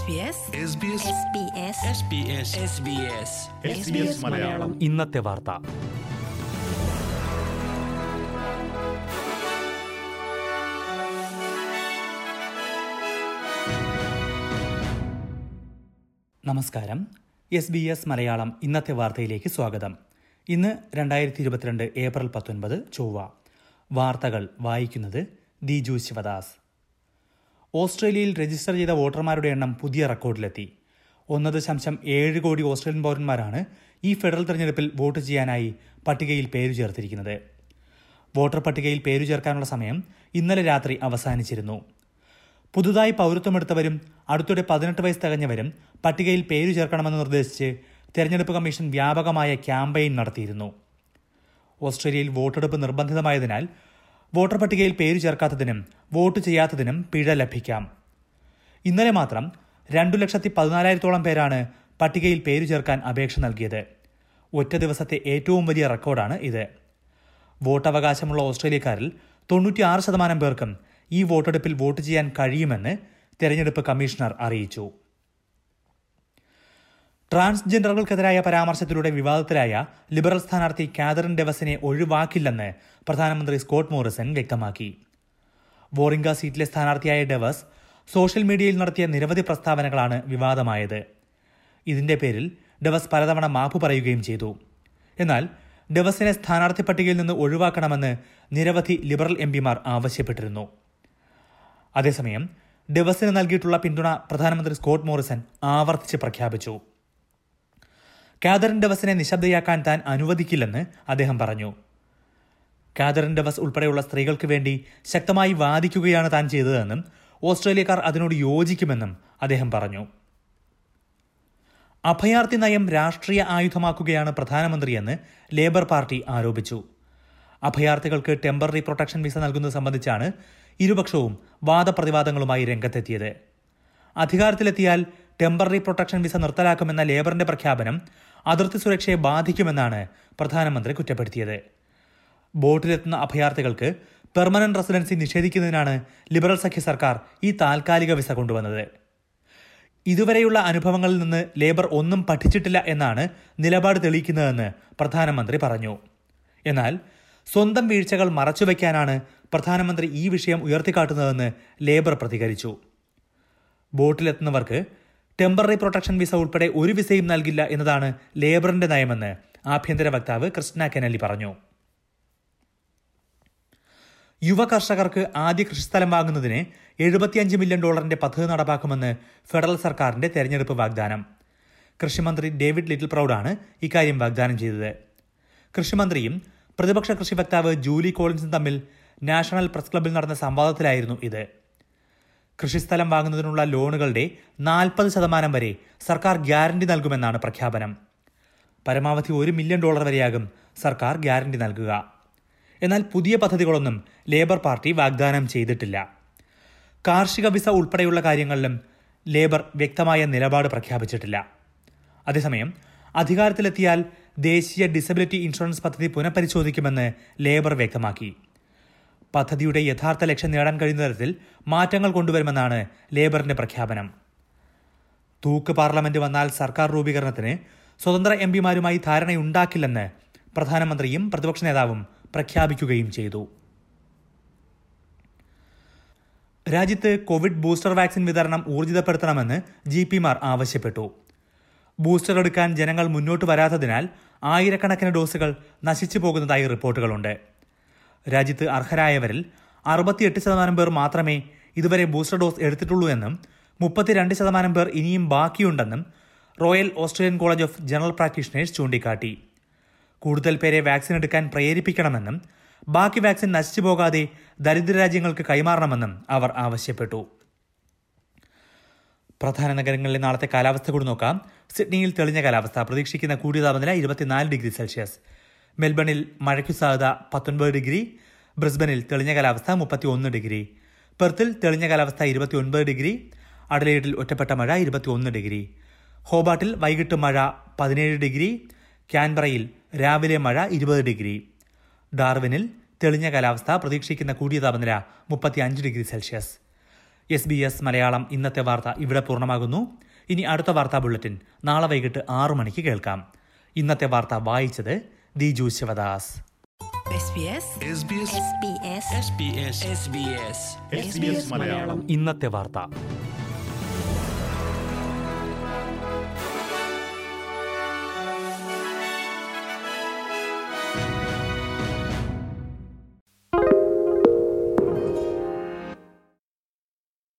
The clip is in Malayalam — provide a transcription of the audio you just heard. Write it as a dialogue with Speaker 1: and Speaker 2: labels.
Speaker 1: SBS
Speaker 2: SBS
Speaker 3: SBS
Speaker 4: Malayalam.
Speaker 3: ഇന്നത്തെ വാർത്ത. നമസ്കാരം. എസ് ബി എസ് മലയാളം ഇന്നത്തെ വാർത്തയിലേക്ക് സ്വാഗതം. ഇന്ന് രണ്ടായിരത്തി ഇരുപത്തിരണ്ട് ഏപ്രിൽ പത്തൊൻപത് ചൊവ്വ. വാർത്തകൾ വായിക്കുന്നത് ദിജു ശിവദാസ്. ഓസ്ട്രേലിയയിൽ രജിസ്റ്റർ ചെയ്ത വോട്ടർമാരുടെ എണ്ണം പുതിയ റെക്കോർഡിലെത്തി. ഒന്ന് ദശാംശം ഏഴ് കോടി ഓസ്ട്രേലിയൻ പൗരന്മാരാണ് ഈ ഫെഡറൽ തെരഞ്ഞെടുപ്പിൽ വോട്ട് ചെയ്യാനായി പട്ടികയിൽ പേരു ചേർത്തിരിക്കുന്നത്. വോട്ടർ പട്ടികയിൽ പേരു ചേർക്കാനുള്ള സമയം ഇന്നലെ രാത്രി അവസാനിച്ചിരുന്നു. പുതുതായി പൗരത്വമെടുത്തവരും അടുത്തിടെ പതിനെട്ട് വയസ്സ് തികഞ്ഞവരും പട്ടികയിൽ പേരു ചേർക്കണമെന്ന് നിർദ്ദേശിച്ച് തെരഞ്ഞെടുപ്പ് കമ്മീഷൻ വ്യാപകമായ ക്യാമ്പയിൻ നടത്തിയിരുന്നു. ഓസ്ട്രേലിയയിൽ വോട്ടെടുപ്പ് നിർബന്ധിതമായതിനാൽ വോട്ടർ പട്ടികയിൽ പേര് ചേർക്കാത്തതിനും വോട്ട് ചെയ്യാത്തതിനും പിഴ ലഭിക്കാം. ഇന്നലെ മാത്രം രണ്ടു ലക്ഷത്തി പതിനാലായിരത്തോളം പേരാണ് പട്ടികയിൽ പേര് ചേർക്കാൻ അപേക്ഷ നൽകിയത്. ഒറ്റ ദിവസത്തെ ഏറ്റവും വലിയ റെക്കോർഡാണ് ഇത്. വോട്ടവകാശമുള്ള ഓസ്ട്രേലിയക്കാരിൽ തൊണ്ണൂറ്റിയാറ് ശതമാനം പേർക്കും ഈ വോട്ടെടുപ്പിൽ വോട്ട് ചെയ്യാൻ കഴിയുമെന്ന് തെരഞ്ഞെടുപ്പ് കമ്മീഷണർ അറിയിച്ചു. ട്രാൻസ്ജെൻഡറുകൾക്കെതിരായ പരാമർശത്തിലൂടെ വിവാദത്തിലായ ലിബറൽ സ്ഥാനാർത്ഥി കാതറിൻ ഡെവസിനെ ഒഴിവാക്കില്ലെന്ന് പ്രധാനമന്ത്രി സ്കോട്ട് മോറിസൺ വ്യക്തമാക്കി. വോറിംഗ സീറ്റിലെ സ്ഥാനാർത്ഥിയായ ഡെവസ് സോഷ്യൽ മീഡിയയിൽ നടത്തിയ നിരവധി പ്രസ്താവനകളാണ് വിവാദമായത്. ഇതിന്റെ പേരിൽ ഡെവസ് പലതവണ മാപ്പ് പറയുകയും ചെയ്തു. എന്നാൽ ഡെവസിനെ സ്ഥാനാർത്ഥി പട്ടികയിൽ നിന്ന് ഒഴിവാക്കണമെന്ന് നിരവധി ലിബറൽ എം പിമാർ ആവശ്യപ്പെട്ടിരുന്നു. അതേസമയം ഡെവസിന് നൽകിയിട്ടുള്ള പിന്തുണ പ്രധാനമന്ത്രി സ്കോട്ട് മോറിസൺ ആവർത്തിച്ച് പ്രഖ്യാപിച്ചു. കാതറിൻ ഡവസിനെ നിശബ്ദയാക്കാൻ താൻ അനുവദിക്കില്ലെന്ന് അദ്ദേഹം പറഞ്ഞു. കാതറിൻ ഡവസ് ഉൾപ്പെടെയുള്ള സ്ത്രീകൾക്ക് വേണ്ടി ശക്തമായി വാദിക്കുകയാണ് താൻ ചെയ്തതെന്നും ഓസ്ട്രേലിയക്കാർ അതിനോട് യോജിക്കുമെന്നും അദ്ദേഹം പറഞ്ഞു. അഭയാർത്ഥി നയം രാഷ്ട്രീയ ആയുധമാക്കുകയാണ് പ്രധാനമന്ത്രിയെന്ന് ലേബർ പാർട്ടി ആരോപിച്ചു. അഭയാർത്ഥികൾക്ക് ടെമ്പററി പ്രൊട്ടക്ഷൻ വിസ നൽകുന്നത് സംബന്ധിച്ചാണ് ഇരുപക്ഷവും വാദപ്രതിവാദങ്ങളുമായി രംഗത്തെത്തിയത്. അധികാരത്തിലെത്തിയാൽ ടെമ്പററി പ്രൊട്ടക്ഷൻ വിസ നിർത്തലാക്കുമെന്ന ലേബറിന്റെ പ്രഖ്യാപനം അതിർത്തി സുരക്ഷയെ ബാധിക്കുമെന്നാണ് പ്രധാനമന്ത്രി കുറ്റപ്പെടുത്തിയത്. ബോട്ടിലെത്തുന്ന അഭയാർത്ഥികൾക്ക് പെർമനന്റ് റെസിഡൻസി നിഷേധിക്കുന്നതിനാണ് ലിബറൽ സഖ്യ സർക്കാർ ഈ താൽക്കാലിക വിസ കൊണ്ടുവന്നത്. ഇതുവരെയുള്ള അനുഭവങ്ങളിൽ നിന്ന് ലേബർ ഒന്നും പഠിച്ചിട്ടില്ല എന്നാണ് നിലപാട് തെളിയിക്കുന്നതെന്ന് പ്രധാനമന്ത്രി പറഞ്ഞു. എന്നാൽ സ്വന്തം വീഴ്ചകൾ മറച്ചുവെക്കാനാണ് പ്രധാനമന്ത്രി ഈ വിഷയം ഉയർത്തിക്കാട്ടുന്നതെന്ന് ലേബർ പ്രതികരിച്ചു. ബോട്ടിലെത്തുന്നവർക്ക് ടെമ്പററി പ്രൊട്ടക്ഷൻ വിസ ഉൾപ്പെടെ ഒരു വിസയും നൽകില്ല എന്നതാണ് ലേബറിന്റെ നയമെന്ന് ആഭ്യന്തര വക്താവ് കൃഷ്ണ കെനലി പറഞ്ഞു. യുവ കർഷകർക്ക് ആദ്യ കൃഷിസ്ഥലം വാങ്ങുന്നതിന് എഴുപത്തിയഞ്ച് മില്യൺ ഡോളറിന്റെ പദ്ധതി നടപ്പാക്കുമെന്ന് ഫെഡറൽ സർക്കാരിന്റെ തെരഞ്ഞെടുപ്പ് വാഗ്ദാനം. കൃഷിമന്ത്രി ഡേവിഡ് ലിറ്റിൽ പ്രൌഡാണ് ഇക്കാര്യം വാഗ്ദാനം ചെയ്തത്. കൃഷിമന്ത്രിയും പ്രതിപക്ഷ കൃഷി വക്താവ് ജൂലി കോളിൻസും തമ്മിൽ നാഷണൽ പ്രസ് ക്ലബിൽ നടന്ന സംവാദത്തിലായിരുന്നു ഇത്. കൃഷിസ്ഥലം വാങ്ങുന്നതിനുള്ള ലോണുകളുടെ നാൽപ്പത് ശതമാനം വരെ സർക്കാർ ഗ്യാരണ്ടി നൽകുമെന്നാണ് പ്രഖ്യാപനം. പരമാവധി ഒരു മില്യൺ ഡോളർ വരെയാകും സർക്കാർ ഗ്യാരണ്ടി നൽകുക. എന്നാൽ പുതിയ പദ്ധതികളൊന്നും ലേബർ പാർട്ടി വാഗ്ദാനം ചെയ്തിട്ടില്ല. കാർഷിക വിസ ഉൾപ്പെടെയുള്ള കാര്യങ്ങളിലും ലേബർ വ്യക്തമായ നിലപാട് പ്രഖ്യാപിച്ചിട്ടില്ല. അതേസമയം അധികാരത്തിലെത്തിയാൽ ദേശീയ ഡിസബിലിറ്റി ഇൻഷുറൻസ് പദ്ധതി പുനഃപരിശോധിക്കുമെന്ന് ലേബർ വ്യക്തമാക്കി. പദ്ധതിയുടെ യഥാർത്ഥ ലക്ഷ്യം നേടാൻ കഴിയുന്ന തരത്തിൽ മാറ്റങ്ങൾ കൊണ്ടുവരുമെന്നാണ് ലേബറിന്റെ പ്രഖ്യാപനം. തൂക്ക് പാർലമെന്റ് വന്നാൽ സർക്കാർ രൂപീകരണത്തിന് സ്വതന്ത്ര എം പിമാരുമായി ധാരണയുണ്ടാക്കില്ലെന്ന് പ്രധാനമന്ത്രിയും പ്രതിപക്ഷ നേതാവും പ്രഖ്യാപിക്കുകയും ചെയ്തു. രാജ്യത്ത് കോവിഡ് ബൂസ്റ്റർ വാക്സിൻ വിതരണം ഊർജിതപ്പെടുത്തണമെന്ന് ജി പിമാർ ആവശ്യപ്പെട്ടു. ബൂസ്റ്റർ എടുക്കാൻ ജനങ്ങൾ മുന്നോട്ട് വരാത്തതിനാൽ ആയിരക്കണക്കിന് ഡോസുകൾ നശിച്ചു പോകുന്നതായി റിപ്പോർട്ടുകളുണ്ട്. രാജ്യത്ത് അർഹരായവരിൽ അറുപത്തിയെട്ട് ശതമാനം പേർ മാത്രമേ ഇതുവരെ ബൂസ്റ്റർ ഡോസ് എടുത്തിട്ടുള്ളൂ എന്നും മുപ്പത്തിരണ്ട് ശതമാനം പേർ ഇനിയും ബാക്കിയുണ്ടെന്നും Royal Australian College of General Practitioners ചൂണ്ടിക്കാട്ടി. കൂടുതൽ പേരെ വാക്സിൻ എടുക്കാൻ പ്രേരിപ്പിക്കണമെന്നും ബാക്കി വാക്സിൻ നശിച്ചു പോകാതെ ദരിദ്ര രാജ്യങ്ങൾക്ക് കൈമാറണമെന്നും അവർ ആവശ്യപ്പെട്ടു. പ്രധാന നഗരങ്ങളിലെ നാളത്തെ കാലാവസ്ഥ കൂടി നോക്കാം. സിഡ്നിയിൽ തെളിഞ്ഞ കാലാവസ്ഥ. പ്രതീക്ഷിക്കുന്ന കൂടിയ താപനില ഇരുപത്തിനാല് ഡിഗ്രി സെൽഷ്യസ്. മെൽബണിൽ മഴയ്ക്കു സാധ്യത പത്തൊൻപത് ഡിഗ്രി ബ്രിസ്ബനിൽ തെളിഞ്ഞ കാലാവസ്ഥ മുപ്പത്തി ഒന്ന് ഡിഗ്രി പെർത്തിൽ തെളിഞ്ഞ കാലാവസ്ഥ ഇരുപത്തിയൊൻപത് ഡിഗ്രി അഡലേഡിൽ ഒറ്റപ്പെട്ട മഴ ഇരുപത്തിയൊന്ന് ഡിഗ്രി ഹോബാട്ടിൽ വൈകിട്ട് മഴ പതിനേഴ് ഡിഗ്രി ക്യാൻബറയിൽ രാവിലെ മഴ ഇരുപത് ഡിഗ്രി ഡാർവിനിൽ തെളിഞ്ഞ കാലാവസ്ഥ പ്രതീക്ഷിക്കുന്ന കൂടിയ താപനില മുപ്പത്തി അഞ്ച് degree Celsius. S B S Malayalam ഇന്നത്തെ വാർത്ത ഇവിടെ പൂർണമാകുന്നു. ഇനി അടുത്ത വാർത്താ ബുള്ളറ്റിൻ നാളെ വൈകിട്ട് ആറു മണിക്ക് കേൾക്കാം. ഇന്നത്തെ വാർത്ത വായിച്ചത് Diju Sivadas.
Speaker 1: SBS
Speaker 2: SBS
Speaker 1: SBS
Speaker 2: SBS
Speaker 4: SBS SBS Malayalam.
Speaker 3: ഇന്നത്തെ വാർത്ത.